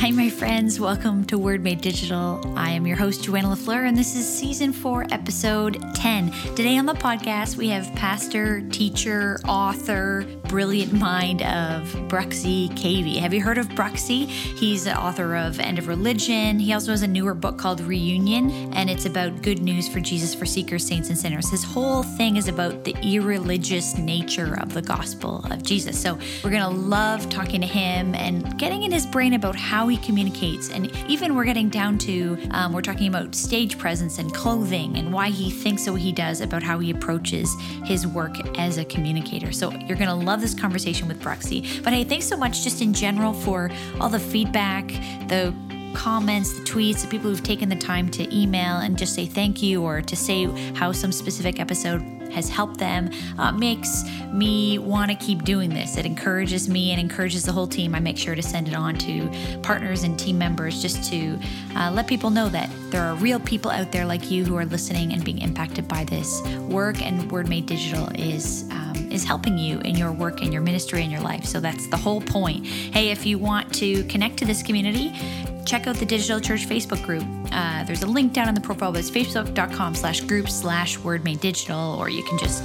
Hi, my friends. Welcome to Word Made Digital. I am your host, Joanna LaFleur, and this is season four, episode 10. Today on the podcast, we have pastor, teacher, author, brilliant mind of Bruxy Cavey. Have you heard of Bruxy? He's the author of End of Religion. He also has a newer book called Reunion, and it's about good news for Jesus for seekers, saints, and sinners. His whole thing is about the irreligious nature of the gospel of Jesus. So we're going to love talking to him and getting in his brain about how he communicates. And even we're getting down to, um, we're talking about stage presence and clothing and why he thinks way he does about how he approaches his work as a communicator. So you're going to love this conversation with Bruxy. But hey, thanks so much just in general for all the feedback, the comments, the tweets, the people who've taken the time to email and just say thank you or to say how some specific episode has helped them uh, makes me want to keep doing this. It encourages me and encourages the whole team. I make sure to send it on to partners and team members just to uh, let people know that there are real people out there like you who are listening and being impacted by this work. And Word Made Digital is. Um, is helping you in your work and your ministry and your life. So that's the whole point. Hey, if you want to connect to this community, check out the Digital Church Facebook group. Uh, there's a link down in the profile, but it's facebook.com slash group slash word made digital, or you can just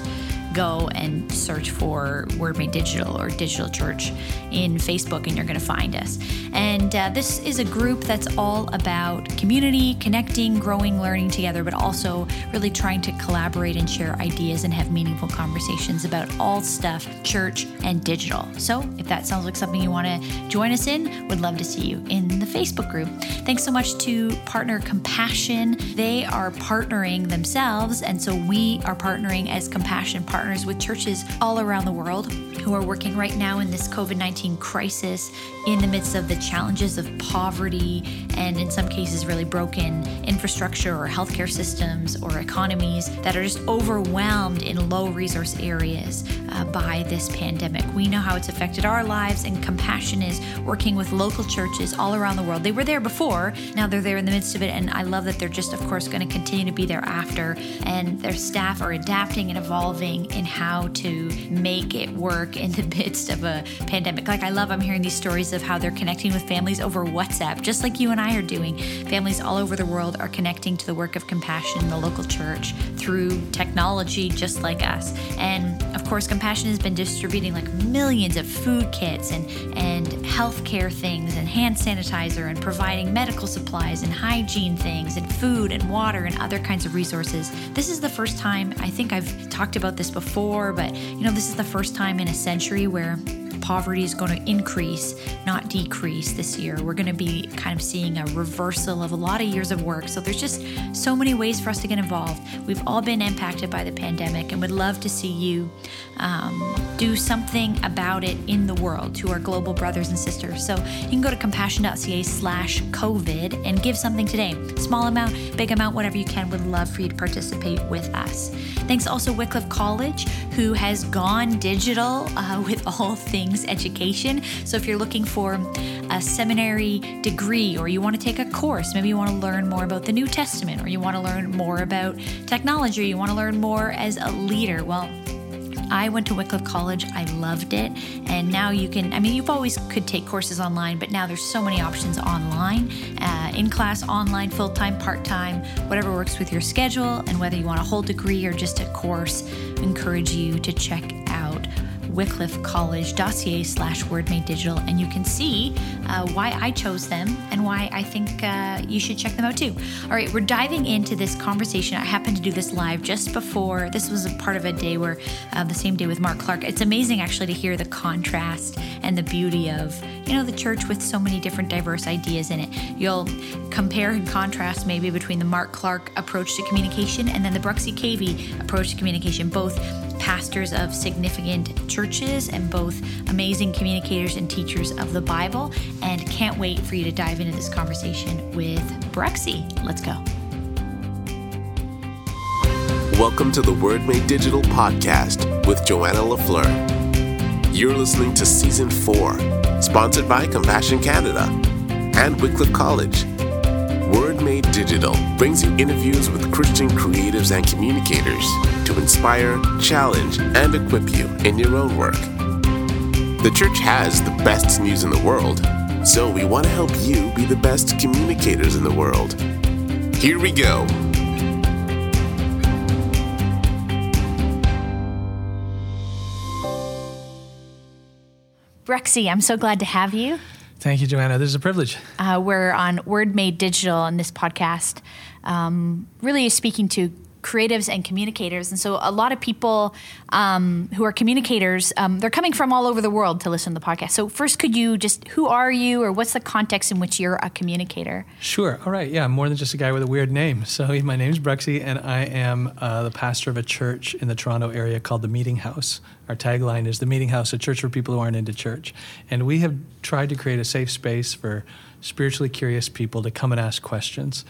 go and search for Word Made Digital or Digital Church in Facebook, and you're going to find us. And uh, this is a group that's all about community, connecting, growing, learning together, but also really trying to collaborate and share ideas and have meaningful conversations about all stuff church and digital. So if that sounds like something you want to join us in, would love to see you in the Facebook group. Thanks so much to partner Compassion. They are partnering themselves, and so we are partnering as Compassion partners partners with churches all around the world who are working right now in this COVID 19 crisis in the midst of the challenges of poverty and, in some cases, really broken infrastructure or healthcare systems or economies that are just overwhelmed in low resource areas uh, by this pandemic. We know how it's affected our lives, and Compassion is working with local churches all around the world. They were there before, now they're there in the midst of it, and I love that they're just, of course, going to continue to be there after, and their staff are adapting and evolving in how to make it work in the midst of a pandemic. Like, I love, I'm hearing these stories of how they're connecting with families over WhatsApp, just like you and I are doing. Families all over the world are connecting to the work of compassion in the local church through technology, just like us. And of course, Compassion has been distributing like millions of food kits and, and healthcare things and hand sanitizer and providing medical supplies and hygiene things and food and water and other kinds of resources. This is the first time, I think I've talked about this before, but you know, this is the first time in a century where poverty is going to increase, not decrease this year. We're going to be kind of seeing a reversal of a lot of years of work. So there's just so many ways for us to get involved. We've all been impacted by the pandemic and would love to see you um, do something about it in the world to our global brothers and sisters. So you can go to compassion.ca slash COVID and give something today. Small amount, big amount, whatever you can. Would love for you to participate with us. Thanks also Wycliffe College, who has gone digital uh, with all things things education. So if you're looking for a seminary degree or you want to take a course, maybe you want to learn more about the New Testament or you want to learn more about technology, or you want to learn more as a leader, well, I went to Wycliffe College. I loved it. And now you can, I mean, you've always could take courses online, but now there's so many options online, uh, in class, online, full time, part time, whatever works with your schedule. And whether you want a whole degree or just a course, encourage you to check out wycliffecollege.ca slash wordmadedigital and you can see uh, why I chose them and why I think uh, you should check them out too. All right, we're diving into this conversation. I happened to do this live just before. This was a part of a day where uh, the same day with Mark Clark. It's amazing actually to hear the contrast and the beauty of, you know, the church with so many different diverse ideas in it. You'll compare and contrast maybe between the Mark Clark approach to communication and then the Bruxy Cavey approach to communication, both pastors of significant churches and both amazing communicators and teachers of the Bible. And can't wait for you to dive into this conversation with Bruxy. Let's go. Welcome to the Word Made Digital podcast with Joanna LaFleur. You're listening to season four, sponsored by Compassion Canada and Wycliffe College. Made Digital brings you interviews with Christian creatives and communicators to inspire, challenge, and equip you in your own work. The church has the best news in the world, So we want to help you be the best communicators in the world. Here we go. Bruxy, I'm so glad to have you. Thank you, Joanna. This is a privilege. Uh, we're on Word Made Digital on this podcast, um, really speaking to creatives and communicators. And so a lot of people um, who are communicators, um, they're coming from all over the world to listen to the podcast. So first, could you just, who are you or what's the context in which you're a communicator? Sure. All right. Yeah, I'm more than just a guy with a weird name. So my name is Bruxy, and I am uh, the pastor of a church in the Toronto area called the Meeting House. Our tagline is the Meeting House, a church for people who aren't into church. And we have tried to create a safe space for spiritually curious people to come and ask questions.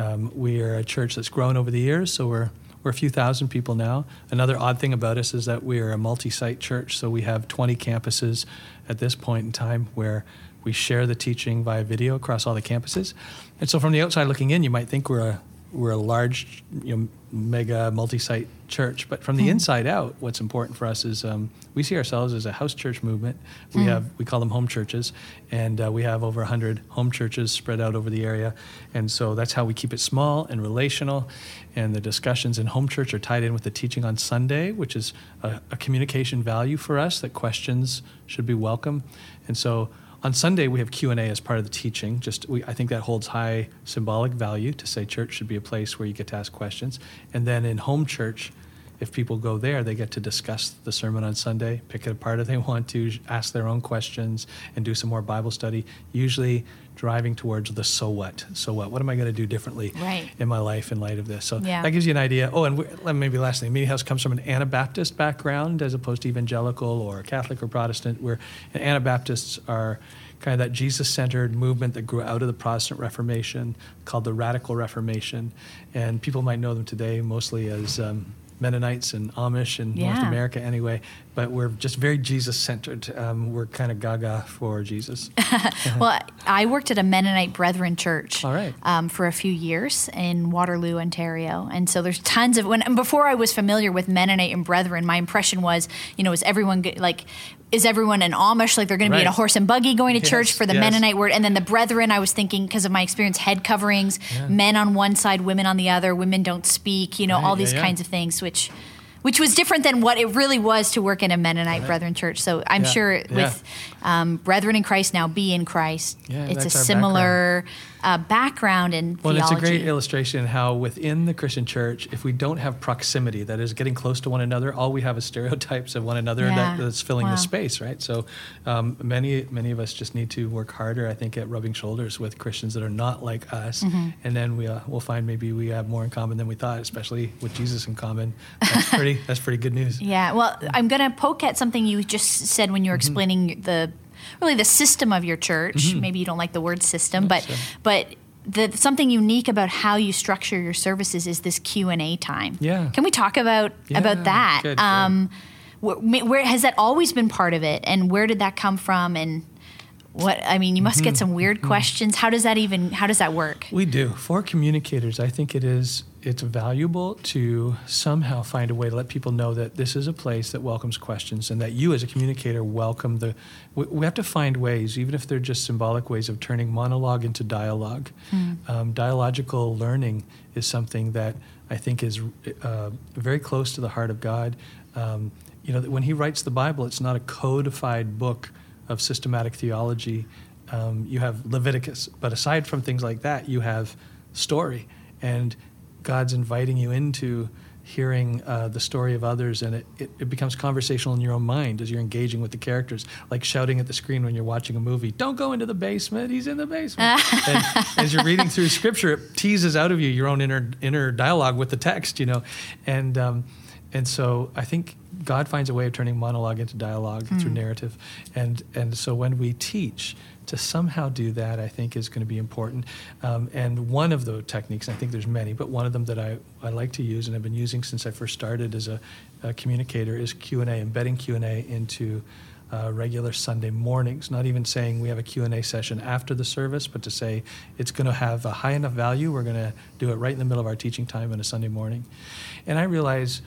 Um, we are a church that's grown over the years, so we're we're a few thousand people now. Another odd thing about us is that we are a multi-site church, so we have 20 campuses at this point in time where we share the teaching via video across all the campuses. And so from the outside looking in, you might think we're a we're a large, you know, mega multi-site church. But from the mm. inside out, what's important for us is um, we see ourselves as a house church movement. We mm. have we call them home churches, and uh, we have over hundred home churches spread out over the area. And so that's how we keep it small and relational. And the discussions in home church are tied in with the teaching on Sunday, which is a, a communication value for us that questions should be welcome. And so on Sunday, we have Q&A as part of the teaching. Just we, I think that holds high symbolic value to say church should be a place where you get to ask questions. And then in home church, if people go there, they get to discuss the sermon on Sunday, pick it apart if they want to, ask their own questions, and do some more Bible study. Usually driving towards the so what. So what? What am I going to do differently right. in my life in light of this? So yeah. that gives you an idea. Oh, and maybe last thing, Meeting House comes from an Anabaptist background as opposed to evangelical or Catholic or Protestant, where Anabaptists are kind of that Jesus centered movement that grew out of the Protestant Reformation called the Radical Reformation. And people might know them today mostly as um, Mennonites and Amish in yeah. North America anyway, but we're just very Jesus centered. Um, we're kind of gaga for Jesus. well, I worked at a Mennonite Brethren church All right. um, for a few years in Waterloo, Ontario. And so there's tons of, when before I was familiar with Mennonite and Brethren, my impression was, you know, is everyone like, is everyone an Amish? Like they're going right. to be in a horse and buggy going to yes, church for the yes. Mennonite word. And then the brethren, I was thinking, because of my experience, head coverings, yeah. men on one side, women on the other, women don't speak, you know, right. all these yeah, yeah. kinds of things, which which was different than what it really was to work in a Mennonite Brethren church. So I'm sure with um, Brethren in Christ now, be in Christ, it's a similar uh, background in well, theology. it's a great illustration how within the Christian church, if we don't have proximity, that is getting close to one another, all we have is stereotypes of one another yeah. that, that's filling wow. the space, right? So um, many many of us just need to work harder, I think, at rubbing shoulders with Christians that are not like us, mm-hmm. and then we uh, we'll find maybe we have more in common than we thought, especially with Jesus in common. That's pretty that's pretty good news. Yeah. Well, I'm gonna poke at something you just said when you were mm-hmm. explaining the really the system of your church. Mm-hmm. Maybe you don't like the word system, but sure. but the, something unique about how you structure your services is this Q and A time. Yeah. Can we talk about yeah, about that? Good, um, where, where, has that always been part of it, and where did that come from? And what I mean, you must mm-hmm. get some weird mm-hmm. questions. How does that even? How does that work? We do for communicators. I think it is it's valuable to somehow find a way to let people know that this is a place that welcomes questions and that you as a communicator welcome the we, we have to find ways even if they're just symbolic ways of turning monologue into dialogue. Mm. um, dialogical learning is something that i think is uh, very close to the heart of god. Um, you know when he writes the bible it's not a codified book of systematic theology. Um, you have leviticus but aside from things like that you have story. And God's inviting you into hearing uh, the story of others and it, it, it, becomes conversational in your own mind as you're engaging with the characters like shouting at the screen when you're watching a movie don't go into the basement he's in the basement. And as you're reading through scripture it teases out of you your own inner inner dialogue with the text you know? And um, and so I think God finds a way of turning monologue into dialogue mm. through narrative. And and so when we teach to somehow do that, I think, is going to be important. Um, and one of the techniques, I think there's many, but one of them that I, I like to use and I've been using since I first started as a, a communicator is Q&A, embedding Q&A into uh, regular Sunday mornings, not even saying we have a Q&A session after the service, but to say it's going to have a high enough value, we're going to do it right in the middle of our teaching time on a Sunday morning. And I realize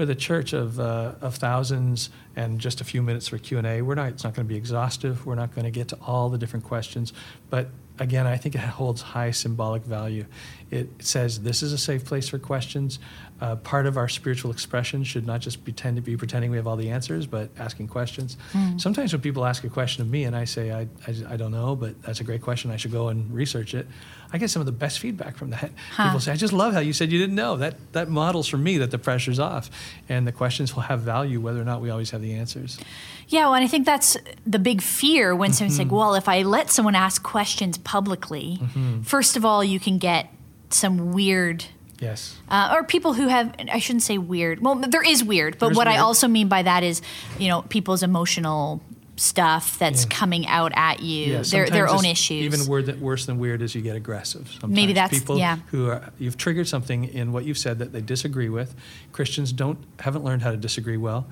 with a church of, uh, of thousands and just a few minutes for Q&A, we're not, it's not going to be exhaustive. We're not going to get to all the different questions. But again, I think it holds high symbolic value. It says this is a safe place for questions. Uh, part of our spiritual expression should not just pretend to be pretending we have all the answers, but asking questions. Mm. Sometimes when people ask a question of me and I say, I, I, I, don't know, but that's a great question, I should go and research it, I get some of the best feedback from that. Huh. People say, I just love how you said you didn't know. That, that models for me that the pressure's off and the questions will have value whether or not we always have the answers. Yeah, well, and I think that's the big fear when someone's mm-hmm. like, well, if I let someone ask questions publicly, mm-hmm. first of all, you can get some weird Yes. Uh, or people who have, I shouldn't say weird. Well, there is weird, but what weird. I also mean by that is, you know, people's emotional stuff that's yeah. coming out at you, yeah, their their own issues. Even worse than weird is you get aggressive. Sometimes. Maybe that's people yeah. who are, you've triggered something in what you've said that they disagree with. Christians don't haven't learned how to disagree well.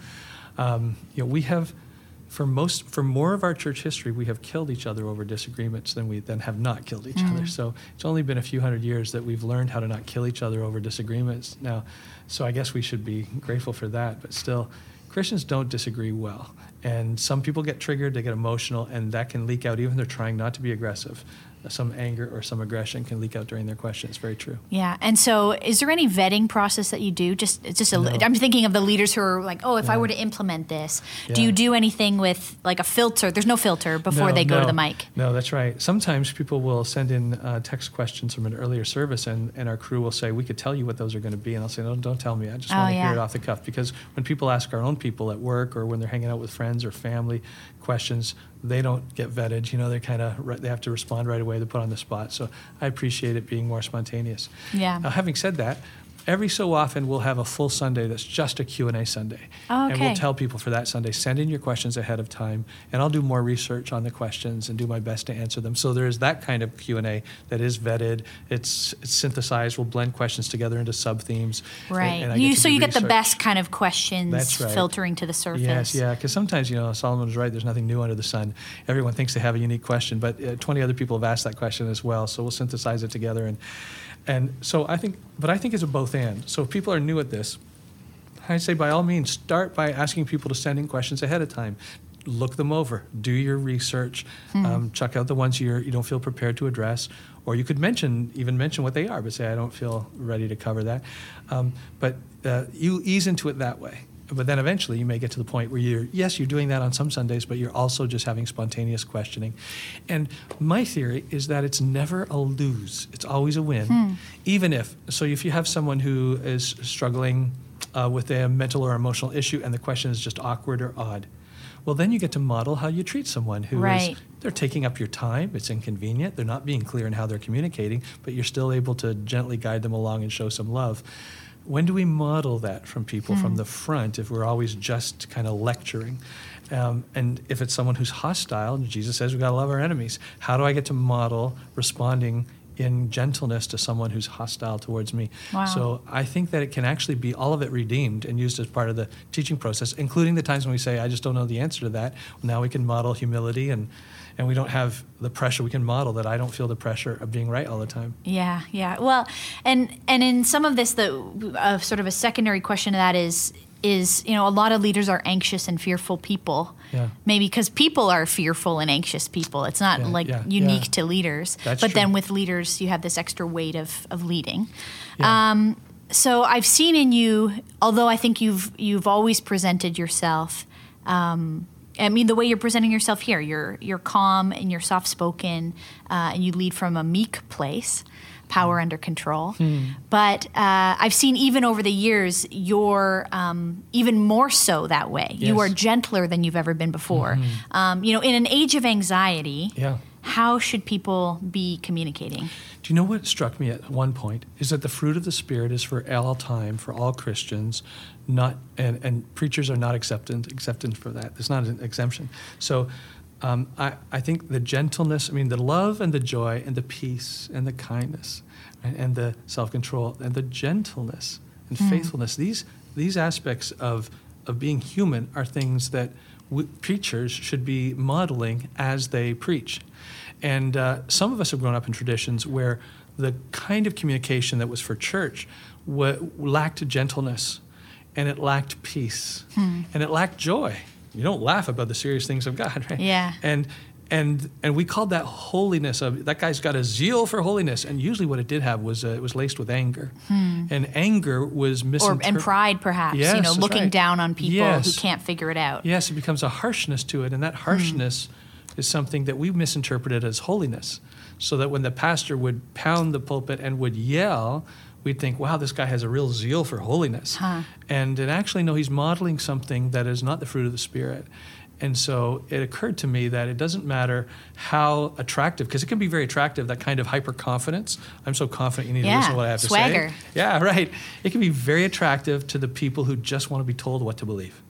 Um, you know, we have for most for more of our church history we have killed each other over disagreements than we then have not killed each mm. other so it's only been a few hundred years that we've learned how to not kill each other over disagreements. Now so i guess we should be grateful for that but still christians don't disagree well. And some people get triggered they get emotional and that can leak out even if they're trying not to be aggressive some anger or some aggression can leak out during their question. It's very true. Yeah. And so, is there any vetting process that you do? Just, just a, no. I'm thinking of the leaders who are like, oh, if. I were to implement this, yeah. do you do anything with like a filter? There's no filter before no, they go to the mic. No, that's right. Sometimes people will send in uh, text questions from an earlier service, and, and our crew will say, we could tell you what those are going to be. And I'll say, no, don't tell me. I just oh, want to yeah. hear it off the cuff. Because when people ask our own people at work or when they're hanging out with friends or family questions, they don't get vetted. You know, they kind of they have to respond right away. They're put on the spot. So I appreciate it being more spontaneous. Yeah. Now, having said that, every so often we'll have a full Sunday that's just a Q&A Sunday. Oh, okay. And we'll tell people for that Sunday, send in your questions ahead of time, and I'll do more research on the questions and do my best to answer them. So there is that kind of Q&A that is vetted, it's, it's synthesized, we'll blend questions together into sub-themes. Right. And, and you, so you research. get the best kind of questions right. filtering to the surface. Yes, yeah, because sometimes, you know, Solomon was right, there's nothing new under the sun. Everyone thinks they have a unique question, but uh, 20 other people have asked that question as well, so we'll synthesize it together and and so I think, but I think it's a both and. So if people are new at this, I say by all means, start by asking people to send in questions ahead of time. Look them over, do your research, hmm. um, check out the ones you're, you don't feel prepared to address, or you could mention, even mention what they are, but say, I don't feel ready to cover that. Um, but uh, you ease into it that way but then eventually you may get to the point where you're yes you're doing that on some sundays but you're also just having spontaneous questioning. And my theory is that it's never a lose. It's always a win. Hmm. even if so if you have someone who is struggling uh, with a mental or emotional issue and the question is just awkward or odd well then you get to model how you treat someone who right. is, they're taking up your time. It's inconvenient. They're not being clear in how they're communicating but you're still able to gently guide them along and show some love when do we model that from people from hmm. the front if we're always just kind of lecturing? Um, and if it's someone who's hostile, Jesus says we've got to love our enemies. How do I get to model responding in gentleness to someone who's hostile towards me? Wow. So I think that it can actually be all of it redeemed and used as part of the teaching process, including the times when we say, I just don't know the answer to that. Now we can model humility and and we don't have the pressure we can model that I don't feel the pressure of being right all the time. Yeah, yeah. Well, and and in some of this, the uh, sort of a secondary question to that is is you know a lot of leaders are anxious and fearful people. Yeah. Maybe because people are fearful and anxious people. It's not yeah, like yeah, unique to leaders. That's but true. then with leaders, you have this extra weight of of leading. Um, so I've seen in you, although I think you've you've always presented yourself. Um, I mean, the way you're presenting yourself here, you're you're calm and you're soft spoken, uh, and you lead from a meek place, power under control. Hmm. But uh, I've seen even over the years, you're um, even more so that way. Yes. You are gentler than you've ever been before. Mm-hmm. Um, you know, in an age of anxiety, yeah. how should people be communicating? Do you know what struck me at one point is that the fruit of the spirit is for all time for all Christians, not and, and preachers are not accepted accepted for that. There's not an exemption. So um, I, I think the gentleness, I mean, the love and the joy and the peace and the kindness and, and the self control and the gentleness and mm. faithfulness, these, these aspects of, of being human are things that we, preachers should be modeling as they preach. And uh, some of us have grown up in traditions where the kind of communication that was for church w- lacked gentleness and it lacked peace and it lacked joy. You don't laugh about the serious things of God, right? Yeah. And and and we called that holiness of that guy's got a zeal for holiness and usually what it did have was uh, it was laced with anger and anger was misinterpreted and pride perhaps you Yes, know looking right. down on people Yes. who can't figure it out Yes, it becomes a harshness to it, and that harshness is something that we misinterpreted as holiness. So that when the pastor would pound the pulpit and would yell, we'd think, wow, this guy has a real zeal for holiness. Huh. And, and actually, no, he's modeling something that is not the fruit of the Spirit. And so it occurred to me that it doesn't matter how attractive, because it can be very attractive, that kind of hyper confidence. I'm so confident you need to listen to what I have to swagger. say. Yeah, right. It can be very attractive to the people who just want to be told what to believe.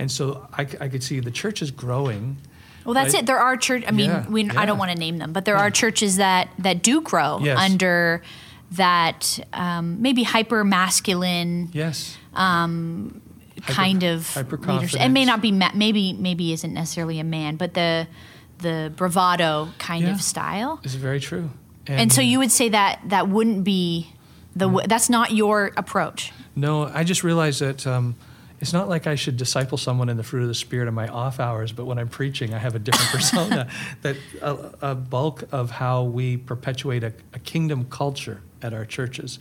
And so I could see the church is growing. Well, that's Right. it. There are church. I mean, Yeah, we, I don't want to name them, but there are churches that that do grow Yes. under that um, maybe hyper masculine Yes. Um, kind of leadership. It may not be ma- maybe maybe isn't necessarily a man, but the the bravado kind Yeah. of style. Is very true. And so you would say that that wouldn't be the w- that's not your approach. No, I just realized that um, it's not like I should disciple someone in the fruit of the Spirit in my off hours, but when I'm preaching, I have a different persona. That a, a bulk of how we perpetuate a, a kingdom culture at our churches,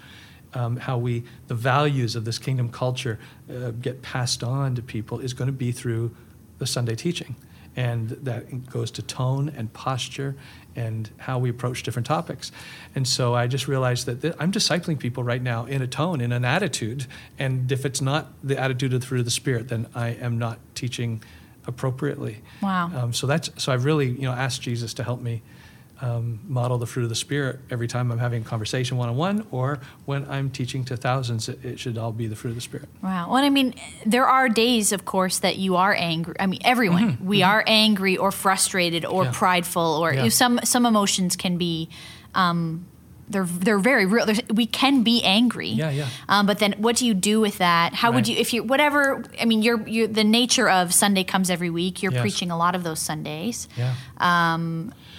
um, how we the values of this kingdom culture uh, get passed on to people is going to be through the Sunday teaching. And that goes to tone and posture and how we approach different topics. And so I just realized that th- I'm discipling people right now in a tone, in an attitude. And if it's not the attitude of the fruit of the Spirit, then I am not teaching appropriately. Wow. Um, so that's so I've really you know asked Jesus to help me um, model the fruit of the Spirit every time I'm having a conversation one on one, or when I'm teaching to thousands. It, it should all be the fruit of the Spirit. Wow. Well, I mean, there are days, of course, that you are angry. I mean, everyone. We are angry or frustrated or Mm-hmm. Yeah. prideful, or Yeah. some some emotions can be. Um, they're they're very real. There's, we can be angry. Yeah, yeah. Um, but then, what do you do with that? How would you, if you, whatever? I mean, you're, you're the nature of Sunday comes every week. You're Yes. preaching a lot of those Sundays. Yeah.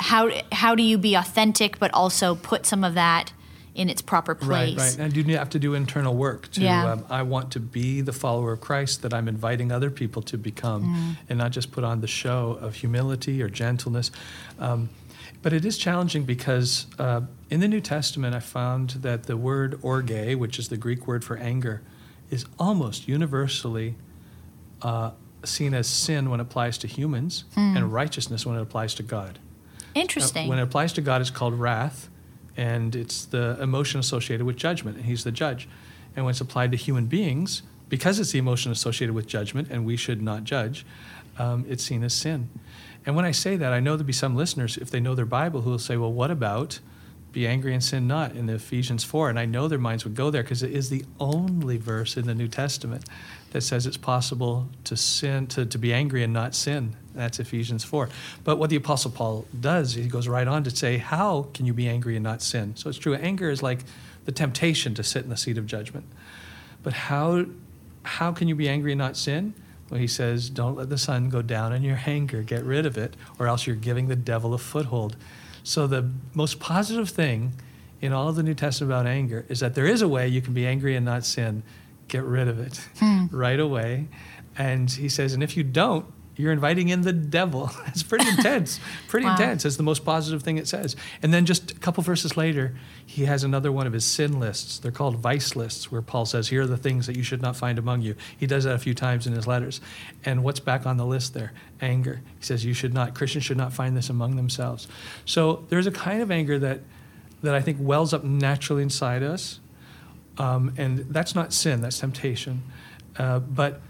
How how do you be authentic, but also put some of that in its proper place? Right, right. And you have to do internal work to. Yeah. Um, I want to be the follower of Christ that I'm inviting other people to become, Mm. and not just put on the show of humility or gentleness. Um, but it is challenging because uh, in the New Testament, I found that the word orge, which is the Greek word for anger, is almost universally uh, seen as sin when it applies to humans Hmm. and righteousness when it applies to God. Interesting. Uh, when it applies to God, it's called wrath, and it's the emotion associated with judgment, and He's the judge. And when it's applied to human beings, because it's the emotion associated with judgment, and we should not judge, um, it's seen as sin. And when I say that, I know there'll be some listeners, if they know their Bible, who will say, well, what about be angry and sin not in Ephesians 4? And I know their minds would go there because it is the only verse in the New Testament that says it's possible to sin, to, to be angry and not sin. That's Ephesians 4. But what the Apostle Paul does, he goes right on to say, how can you be angry and not sin? So it's true, anger is like the temptation to sit in the seat of judgment. But how, how can you be angry and not sin? Well, he says, don't let the sun go down in your anger, get rid of it, or else you're giving the devil a foothold. So the most positive thing in all of the New Testament about anger is that there is a way you can be angry and not sin. Get rid of it hmm. right away. And he says, and if you don't, you're inviting in the devil. It's pretty intense, pretty Wow. intense. It's the most positive thing it says. And then just a couple verses later, he has another one of his sin lists. They're called vice lists, where Paul says, Here are the things that you should not find among you. He does that a few times in his letters. And what's back on the list there? Anger. He says, You should not, Christians should not find this among themselves. So there's a kind of anger that, that I think wells up naturally inside us. Um, and that's not sin, that's temptation. Uh, but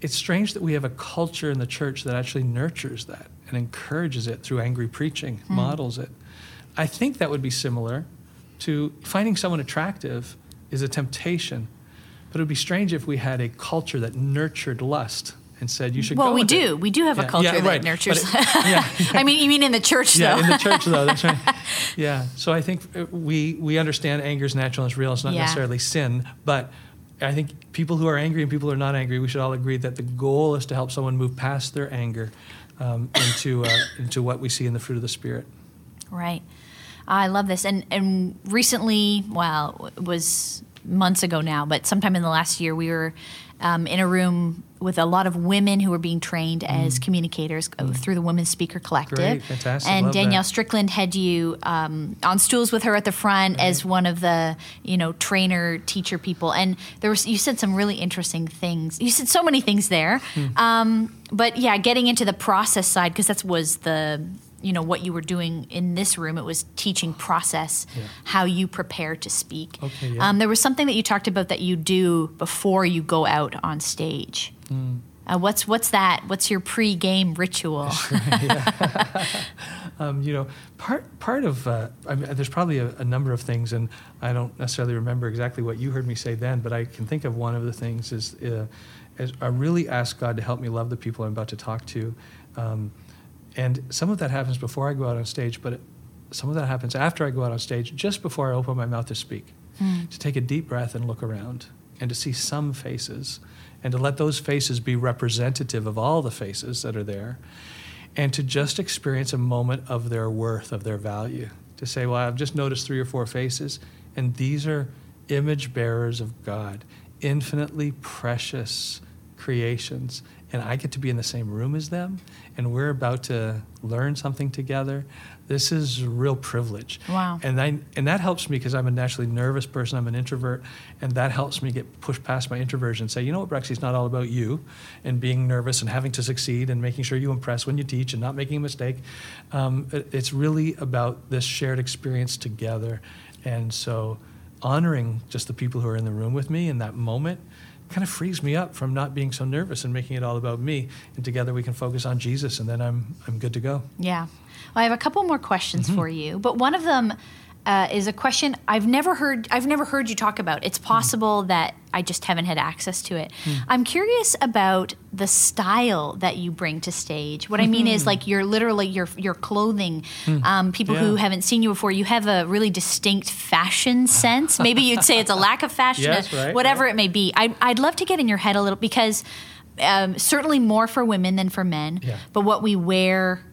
it's strange that we have a culture in the church that actually nurtures that and encourages it through angry preaching, models it. I think that would be similar to finding someone attractive is a temptation, but it would be strange if we had a culture that nurtured lust and said you should well, go we do. It. We do have a culture yeah, that right. But nurtures. it- yeah, I mean, you mean in the church yeah, though? in the church though. That's right. Yeah. So I think uh, we we understand anger is natural and it's real. It's not Yeah. necessarily sin, but I think people who are angry and people who are not angry, we should all agree that the goal is to help someone move past their anger um, into uh, into what we see in the fruit of the spirit. Right. I love this. And and recently, well, it was months ago now, but sometime in the last year, we were um, in a room with a lot of women who were being trained as communicators uh, through the Women's Speaker Collective. Mm. Great, fantastic, And love Danielle that. Strickland had you um, on stools with her at the front as one of the you know trainer teacher people. And there was you said some really interesting things. You said so many things there. Hmm. Um, but yeah, getting into the process side because that was the you know what you were doing in this room. It was teaching process, Yeah. how you prepare to speak. Okay, yeah. um, there was something that you talked about that you do before you go out on stage. Hmm. Uh, what's what's that? What's your pre-game ritual? Um, you know, part part of uh, I mean, there's probably a, a number of things, and I don't necessarily remember exactly what you heard me say then, but I can think of one of the things is, uh, is I really ask God to help me love the people I'm about to talk to, um, and some of that happens before I go out on stage, but it, some of that happens after I go out on stage, just before I open my mouth to speak, hmm. to take a deep breath and look around, and to see some faces, and to let those faces be representative of all the faces that are there and to just experience a moment of their worth, of their value. To say, well, I've just noticed three or four faces, and these are image bearers of God, infinitely precious creations, and I get to be in the same room as them, and we're about to learn something together. This is a real privilege. Wow. And I, and that helps me because I'm a naturally nervous person. I'm an introvert, and that helps me get pushed past my introversion and say, you know what, Bruxy, it's not all about you and being nervous and having to succeed and making sure you impress when you teach and not making a mistake. Um, it- it's really about this shared experience together, and so honoring just the people who are in the room with me in that moment kind of frees me up from not being so nervous and making it all about me. And together we can focus on Jesus, and then I'm I'm good to go. Yeah. Well, I have a couple more questions mm-hmm. for you, but one of them uh, is a question I've never heard. I've never heard you talk about. It's possible that I just haven't had access to it. I'm curious about the style that you bring to stage. What I mean is, like, you're literally your your clothing. Um, people who haven't seen you before, you have a really distinct fashion sense. Maybe you'd say it's a lack of fashion, Yes, right, whatever right. it may be. I, I'd love to get in your head a little because um, certainly more for women than for men. Yeah. But what we wear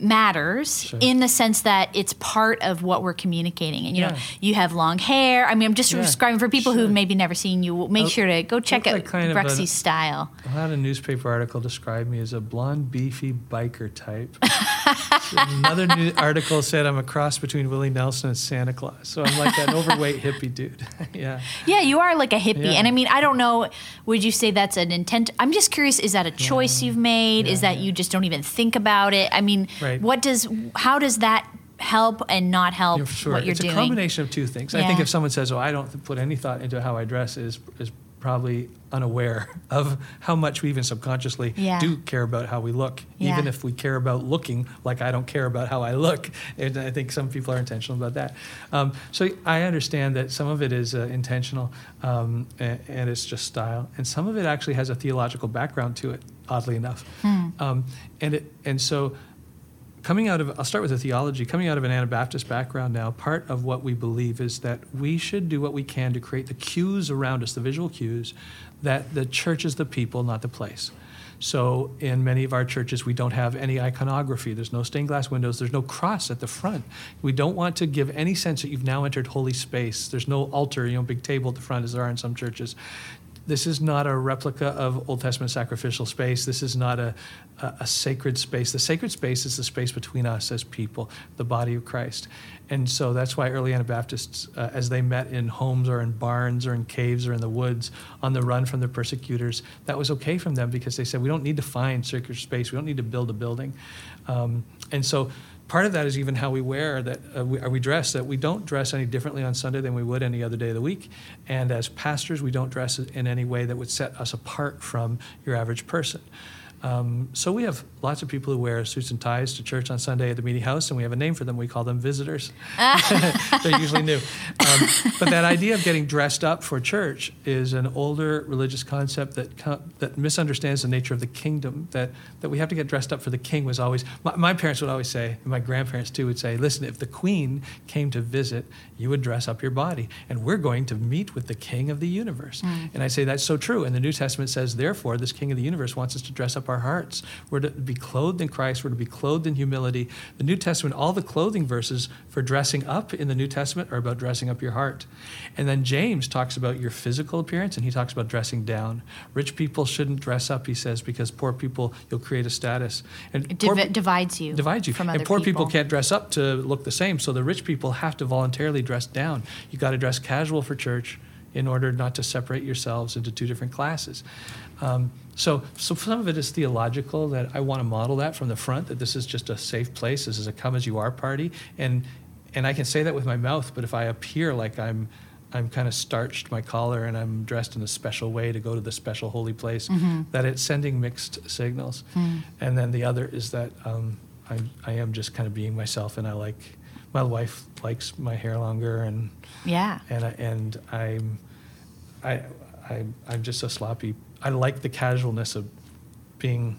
matters Sure. in the sense that it's part of what we're communicating. And you know, you have long hair. I mean, I'm just Yeah, describing for people sure. who've maybe never seen you. Make Oh, sure to go check out like kind of an- Bruxy's style. I had a newspaper article describe me as a blonde, beefy biker type. Another new article said I'm a cross between Willie Nelson and Santa Claus. So I'm like that overweight hippie dude. yeah. Yeah, you are like a hippie. Yeah. And I mean, I don't know, would you say that's an intent? I'm just curious, is that a choice uh, you've made? is that yeah. you just don't even think about it? I mean, Right. What does, how does that help and not help Yeah, sure. what you're it's doing? a combination of two things. I think if someone says, "Oh, I don't put any thought into how I dress," is is probably unaware of how much we even subconsciously Yeah. do care about how we look, Yeah. even if we care about looking like I don't care about how I look. And I think some people are intentional about that. Um, so I understand that some of it is uh, intentional um, and, and it's just style, and some of it actually has a theological background to it. Oddly enough, Hmm. um, and it and so coming out of i'll start with the theology coming out of an anabaptist background now part of what we believe is that we should do what we can to create the cues around us the visual cues that the church is the people not the place. So in many of our churches we don't have any iconography. There's no stained glass windows. There's no cross at the front. We don't want to give any sense that you've now entered holy space. There's no altar you know big table at the front as there are in some churches this is not a replica of Old Testament sacrificial space. This is not a, a, a sacred space. The sacred space is the space between us as people, the body of Christ. And so that's why early Anabaptists, uh, as they met in homes or in barns or in caves or in the woods on the run from their persecutors, that was okay from them because they said, we don't need to find sacred space. We don't need to build a building. Um, and so part of that is even how we wear that uh, we, are we dressed that we don't dress any differently on sunday than we would any other day of the week. And as pastors we don't dress in any way that would set us apart from your average person um, so we have lots of people who wear suits and ties to church on sunday at the meeting house and we have a name for them. We call them visitors. They're usually new. Um, but that idea of getting dressed up for church is an older religious concept that co- that misunderstands the nature of the kingdom that that we have to get dressed up for the king was always my, my parents would always say and my grandparents too would say listen if the queen came to visit you would dress up your body and we're going to meet with the king of the universe. And i say that's so true. And the new testament says therefore this king of the universe wants us to dress up up our hearts. We're to be clothed in Christ. We're to be clothed in humility. The New Testament, all the clothing verses for dressing up in the New Testament are about dressing up your heart. And then James talks about your physical appearance and he talks about dressing down. Rich people shouldn't dress up, he says, because poor people, you'll create a status. And It poor divides you. divides you. and poor people. people can't dress up to look the same, so the rich people have to voluntarily dress down. You got to dress casual for church in order not to separate yourselves into two different classes. Um, so, so some of it is theological that I want to model that from the front that this is just a safe place. This is a come as you are party, and and I can say that with my mouth, but if I appear like I'm I'm kind of starched my collar and I'm dressed in a special way to go to the special holy place, that it's sending mixed signals. And then the other is that um, I, I am just kind of being myself, and I like my wife likes my hair longer, and Yeah. and I, and I'm I, I I'm just a sloppy. I like the casualness of being.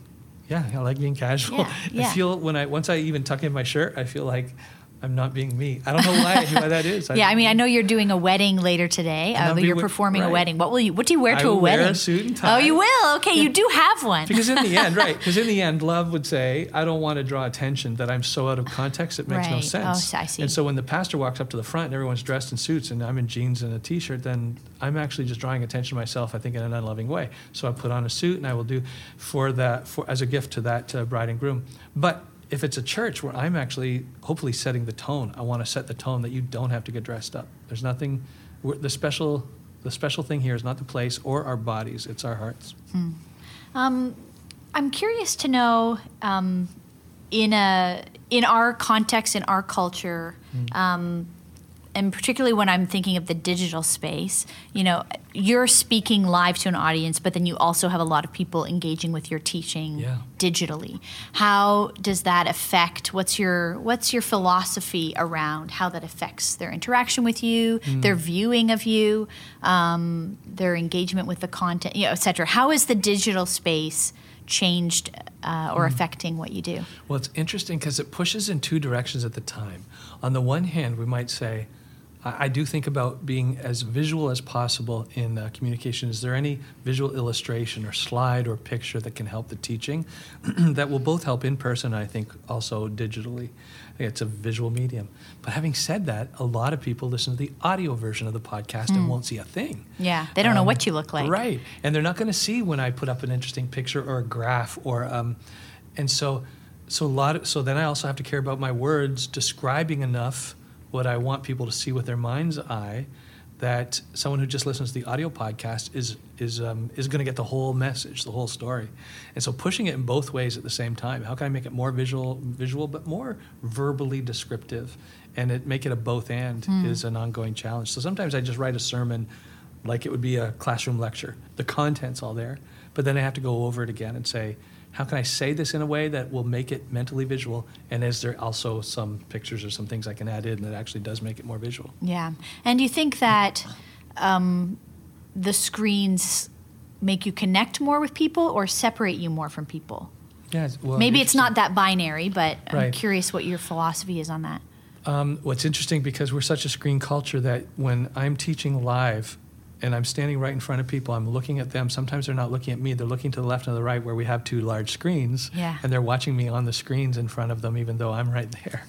Yeah, I like being casual. Yeah, yeah. I feel when I once I even tuck in my shirt, I feel like I'm not being me. I don't know why, why that is. Yeah, I mean, I know you're doing a wedding later today. Uh, you're performing a wedding. What will you? What do you wear to a will wear a wedding? suit and tie. Oh, you will. Okay, you do have one. because in the end, right? Because in the end, love would say, "I don't want to draw attention that I'm so out of context it makes no Right. Oh, sense." I see. And so when the pastor walks up to the front and everyone's dressed in suits and I'm in jeans and a t-shirt, then I'm actually just drawing attention to myself. I think in an unloving way. So I put on a suit and I will do for that for as a gift to that uh, bride and groom. But if it's a church where I'm actually hopefully setting the tone, I want to set the tone that you don't have to get dressed up. There's nothing. The special. The special thing here is not the place or our bodies; it's our hearts. Um, I'm curious to know, um, in a in our context, in our culture, Mm. um, and particularly when I'm thinking of the digital space, you know, you're speaking live to an audience, but then you also have a lot of people engaging with your teaching Yeah. digitally. How does that affect? What's your what's your philosophy around how that affects their interaction with you, Mm. their viewing of you, um, their engagement with the content, you know, et cetera? How is the digital space changed uh, Mm. or affecting what you do? Well, it's interesting because it pushes in two directions at the time. On the one hand, we might say, I, I do think about being as visual as possible in uh, communication. Is there any visual illustration or slide or picture that can help the teaching that will both help in person, I think, also digitally? It's a visual medium. But having said that, a lot of people listen to the audio version of the podcast and won't see a thing. Yeah, they don't know Um, what you look like. Right. And they're not going to see when I put up an interesting picture or a graph or um, and so so a lot of, so then I also have to care about my words describing enough what I want people to see with their mind's eye that someone who just listens to the audio podcast is is um, is going to get the whole message, the whole story. And so pushing it in both ways at the same time. How can I make it more visual visual but more verbally descriptive and it make it a both and is an ongoing challenge. So sometimes I just write a sermon like it would be a classroom lecture. The content's all there, but then I have to go over it again and say, how can I say this in a way that will make it mentally visual? And is there also some pictures or some things I can add in that actually does make it more visual? Yeah. And do you think that um, the screens make you connect more with people or separate you more from people? Yeah, well, Maybe it's not that binary, but I'm curious what your philosophy is on that. Um, what's interesting because we're such a screen culture that when I'm teaching live and I'm standing right in front of people, I'm looking at them. Sometimes they're not looking at me; they're looking to the left and the right where we have two large screens, Yeah. and they're watching me on the screens in front of them, even though I'm right there.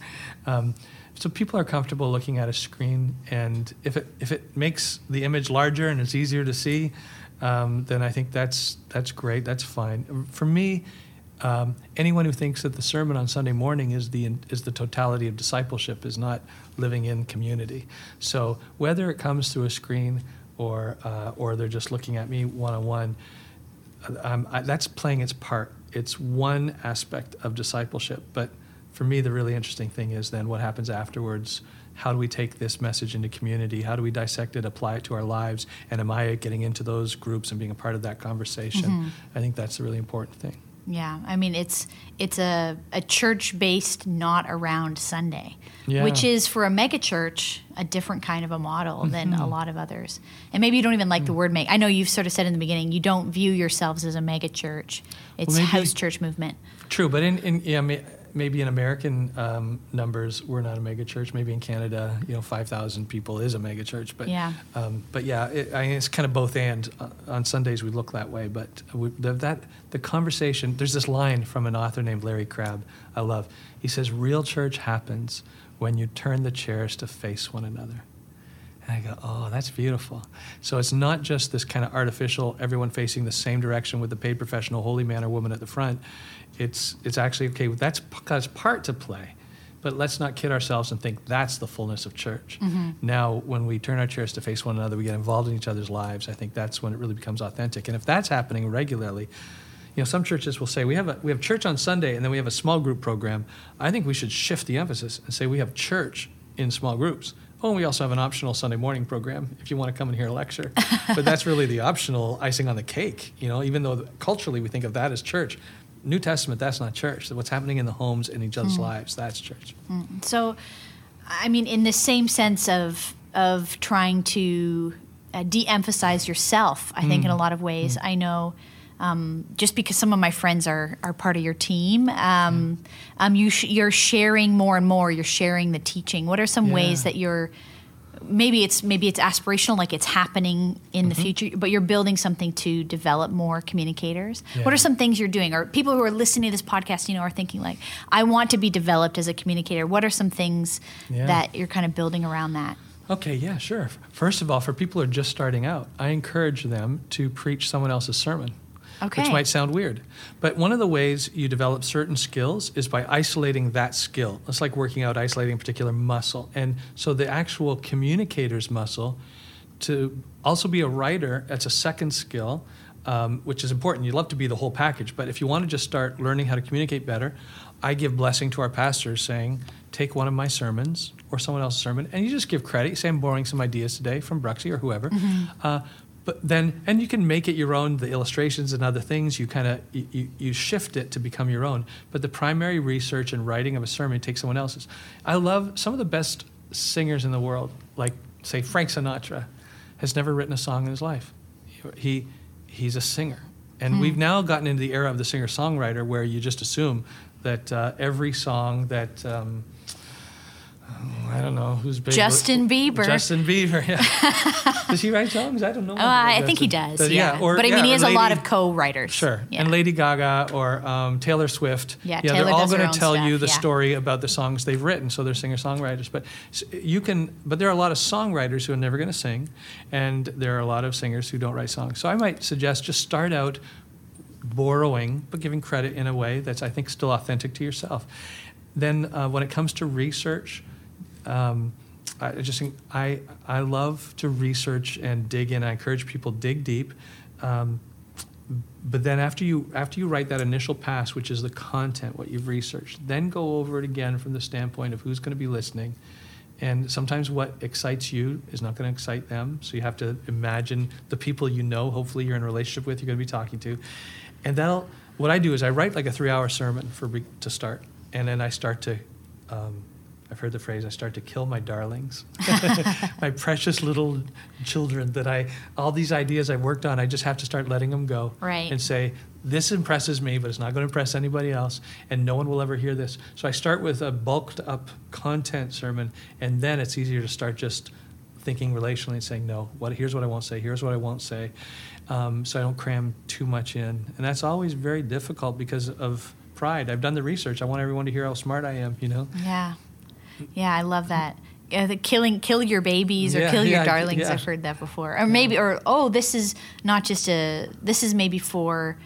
Um, so people are comfortable looking at a screen, and if it if it makes the image larger and it's easier to see, um, then I think that's that's great. That's fine. For me, um, anyone who thinks that the sermon on Sunday morning is the is the totality of discipleship is not living in community. So whether it comes through a screen or uh, or they're just looking at me one on one, that's playing its part. It's one aspect of discipleship, but for me, the really interesting thing is then what happens afterwards. How do we take this message into community? How do we dissect it, apply it to our lives? And am I getting into those groups and being a part of that conversation? I think that's a really important thing. Yeah, I mean it's it's a, a church based not around Sunday, Yeah. which is for a mega church a different kind of a model than Mm-hmm. a lot of others. And maybe you don't even like Mm. the word mega. I know you've sort of said in the beginning you don't view yourselves as a mega church. It's Well, maybe- house church movement. True, but in, in yeah, I mean, maybe in American um, numbers, we're not a mega church. Maybe in Canada, you know, 5,000 people is a mega church. But Yeah. um, but yeah, it, I mean, it's kind of both and. Uh, on Sundays we look that way, but we, the, that the conversation. There's this line from an author named Larry Crabb. I love. He says, "Real church happens when you turn the chairs to face one another." And I go, oh, that's beautiful. So it's not just this kind of artificial, everyone facing the same direction with the paid professional holy man or woman at the front. It's, it's actually, okay, that's part to play. But let's not kid ourselves and think that's the fullness of church. Mm-hmm. Now, when we turn our chairs to face one another, we get involved in each other's lives. I think that's when it really becomes authentic. And if that's happening regularly, you know, some churches will say we have a we have church on Sunday and then we have a small group program. I think we should shift the emphasis and say we have church in small groups. Oh, and we also have an optional Sunday morning program if you want to come and hear a lecture. but that's really the optional icing on the cake. You know, even though culturally we think of that as church, New Testament that's not church. What's happening in the homes in each other's lives that's church. So, I mean, in the same sense of of trying to uh, de-emphasize yourself, I think in a lot of ways. I know. Um, just because some of my friends are, are part of your team, um, um, you sh- you're sharing more and more. You're sharing the teaching. What are some ways that you're maybe it's maybe it's aspirational, like it's happening in the mm-hmm. future, but you're building something to develop more communicators. What are some things you're doing, or people who are listening to this podcast, you know, are thinking like, I want to be developed as a communicator. What are some things Yeah. that you're kind of building around that? Okay, yeah, sure. First of all, for people who are just starting out, I encourage them to preach someone else's sermon. Okay. Which might sound weird. But one of the ways you develop certain skills is by isolating that skill. It's like working out, isolating a particular muscle. And so the actual communicator's muscle, to also be a writer, that's a second skill, um, which is important. You'd love to be the whole package. But if you want to just start learning how to communicate better, I give blessing to our pastors saying, take one of my sermons or someone else's sermon, and you just give credit. You say, I'm borrowing some ideas today from Bruxy or whoever. Uh, but then, and you can make it your own, the illustrations and other things, you kind of, you, you, shift it to become your own. But the primary research and writing of a sermon takes someone else's. I love some of the best singers in the world, like, say, Frank Sinatra, has never written a song in his life. He, he's a singer. And we've now gotten into the era of the singer songwriter where you just assume that uh, every song that, um, I don't know who's big. Justin Bieber. Justin Bieber, yeah. does he write songs? I don't know. Uh, I think he does. But yeah, or- but I yeah, mean, he or has a lot of co-writers. Sure. Yeah. And Lady Gaga or um, Taylor Swift. Yeah, yeah. they're all going to tell you the yeah. story about the songs they've written, so they're singer-songwriters. But you can, but there are a lot of songwriters who are never going to sing, and there are a lot of singers who don't write songs. So I might suggest just start out borrowing, but giving credit in a way that's I think still authentic to yourself. Then uh, when it comes to research. Um, I just think I I love to research and dig in. I encourage people dig deep. Um, but then after you after you write that initial pass, which is the content, what you've researched, then go over it again from the standpoint of who's going to be listening. And sometimes what excites you is not going to excite them. So you have to imagine the people you know, hopefully you're in a relationship with, you're going to be talking to. And that'll, what I do is I write like a three hour sermon for to start. And then I start to, um, I've heard the phrase, I start to kill my darlings, my precious little children that I, all these ideas I've worked on, I just have to start letting them go. Right. And say, this impresses me, but it's not going to impress anybody else, and no one will ever hear this. So I start with a bulked up content sermon, and then it's easier to start just thinking relationally and saying, no, what, here's what I won't say, here's what I won't say, um, so I don't cram too much in. And that's always very difficult because of pride. I've done the research. I want everyone to hear how smart I am, you know? Yeah, yeah, I love that. Uh, the killing, kill your babies or Yeah, kill your yeah, darlings. yeah. I've heard that before. Or maybe, or oh, this is not just a. This is maybe for.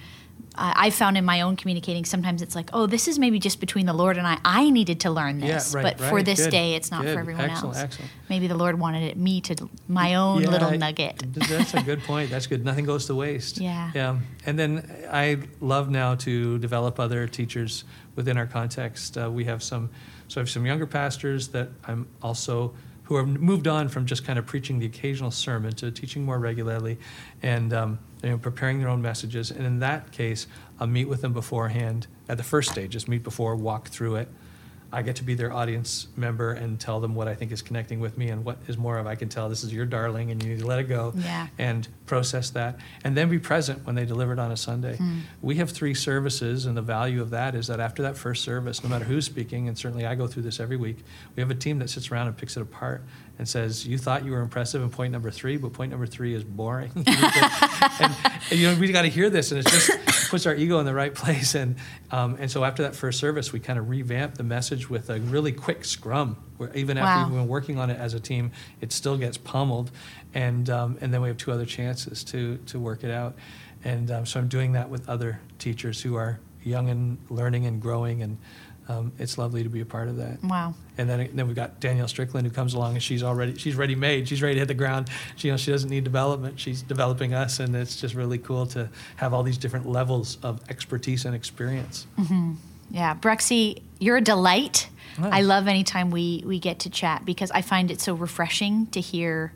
Uh, I found in my own communicating sometimes it's like, oh, this is maybe just between the Lord and I. I needed to learn Yeah, this, right, but for this good, day, it's not good, for everyone excellent, else. excellent. Maybe the Lord wanted it me to my own Yeah, little I- nugget. That's a good point. That's good. Nothing goes to waste. Yeah. Yeah. And then I love now to develop other teachers within our context. Uh, we have some, so I have some younger pastors that I'm also who have moved on from just kind of preaching the occasional sermon to teaching more regularly, and um, you know, preparing their own messages. And in that case, I'll meet with them beforehand at the first stage. Just meet before, walk through it. I get to be their audience member and tell them what I think is connecting with me and what is more of I can tell this is your darling and you need to let it go Yeah. and process that and then be present when they deliver it on a Sunday. Hmm. We have three services and the value of that is that after that first service, no matter who's speaking, and certainly I go through this every week, we have a team that sits around and picks it apart and says, You thought you were impressive in point number three, but point number three is boring. and, and, you know, we got to hear this, and it just puts our ego in the right place. And um, and so after that first service, we kind of revamped the message with a really quick scrum. Where even after Wow. we've been working on it as a team, it still gets pummeled, and um, and then we have two other chances to to work it out. And um, so I'm doing that with other teachers who are young and learning and growing, and um, it's lovely to be a part of that. Wow. And then, then we've got Danielle Strickland who comes along and she's already she's ready made. She's ready to hit the ground. She, you know, she doesn't need development. She's developing us, and it's just really cool to have all these different levels of expertise and experience. Yeah, Bruxy, you're a delight. Nice. I love anytime we we get to chat because I find it so refreshing to hear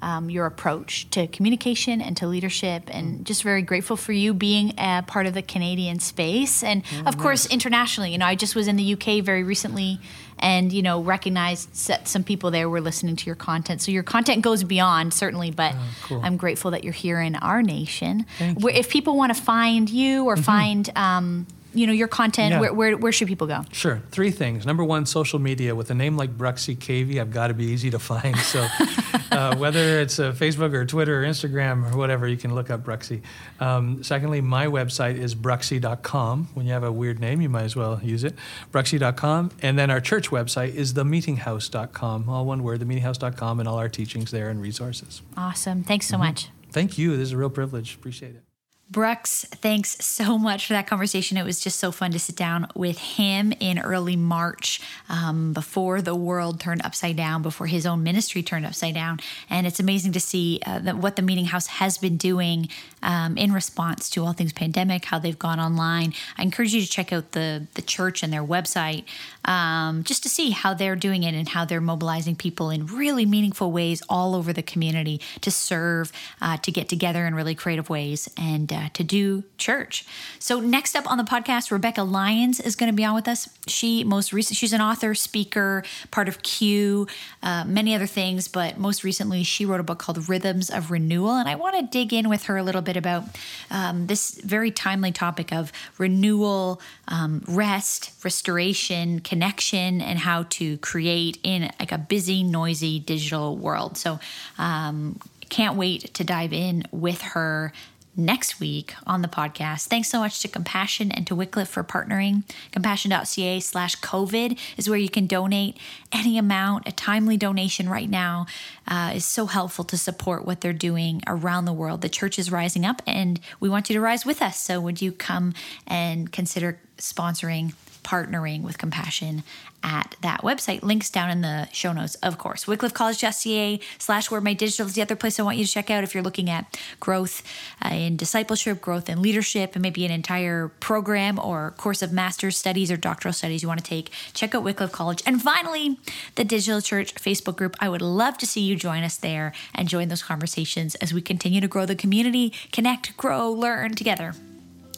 um, your approach to communication and to leadership, and just very grateful for you being a part of the Canadian space, and of course internationally. You know, I just was in the UK very recently, and you know, recognized that some people there were listening to your content. So your content goes beyond certainly, but Oh, cool. I'm grateful that you're here in our nation. Where, if people want to find you or find um, you know your content, Yeah. where, where where should people go? Sure. Three things. Number one, social media. With a name like Bruxy Cavey, I've got to be easy to find. So uh, whether it's uh, Facebook or Twitter or Instagram or whatever, you can look up Bruxy. Um, secondly, my website is bruxy.com. When you have a weird name, you might as well use it. Bruxy.com. And then our church website is themeetinghouse.com. All one word, themeetinghouse.com, and all our teachings there and resources. Awesome. Thanks so much. Thank you. This is a real privilege. Appreciate it. Brux, thanks so much for that conversation. It was just so fun to sit down with him in early March um, before the world turned upside down, before his own ministry turned upside down. And it's amazing to see uh, that what the Meeting House has been doing um, in response to all things pandemic, how they've gone online. I encourage you to check out the, the church and their website um, just to see how they're doing it and how they're mobilizing people in really meaningful ways all over the community to serve, uh, to get together in really creative ways, and uh, to do church. So next up on the podcast, Rebekah Lyons is going to be on with us. She most recent she's an author, speaker, part of Q, uh, many other things, but most recently she wrote a book called Rhythms of Renewal, and I want to dig in with her a little bit about um, this very timely topic of renewal, um, rest, restoration, connection, and how to create in like a busy, noisy digital world. So um, can't wait to dive in with her next week on the podcast. Thanks so much to Compassion and to Wycliffe for partnering. Compassion.ca slash COVID is where you can donate any amount. A timely donation right now uh, is so helpful to support what they're doing around the world. The church is rising up and we want you to rise with us. So would you come and consider sponsoring? Partnering with compassion at that website. Links down in the show notes of course. Wycliffecollege.ca slash word made digital is the other place i want you to check out if you're looking at growth uh, in discipleship growth in leadership and maybe an entire program or course of master's studies or doctoral studies you want to take. Check out wycliffe college and finally the digital church facebook group. I would love to see you join us there and join those conversations as we continue to grow the community connect grow learn together.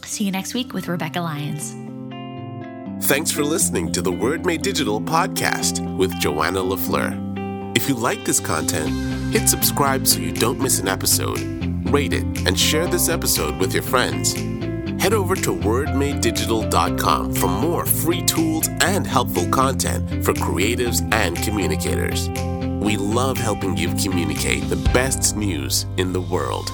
See you next week with rebekah lyons Thanks for listening to the Word Made Digital podcast with Joanna LaFleur. If you like this content, hit subscribe so you don't miss an episode, rate it, and share this episode with your friends. Head over to wordmadedigital.com for more free tools and helpful content for creatives and communicators. We love helping you communicate the best news in the world.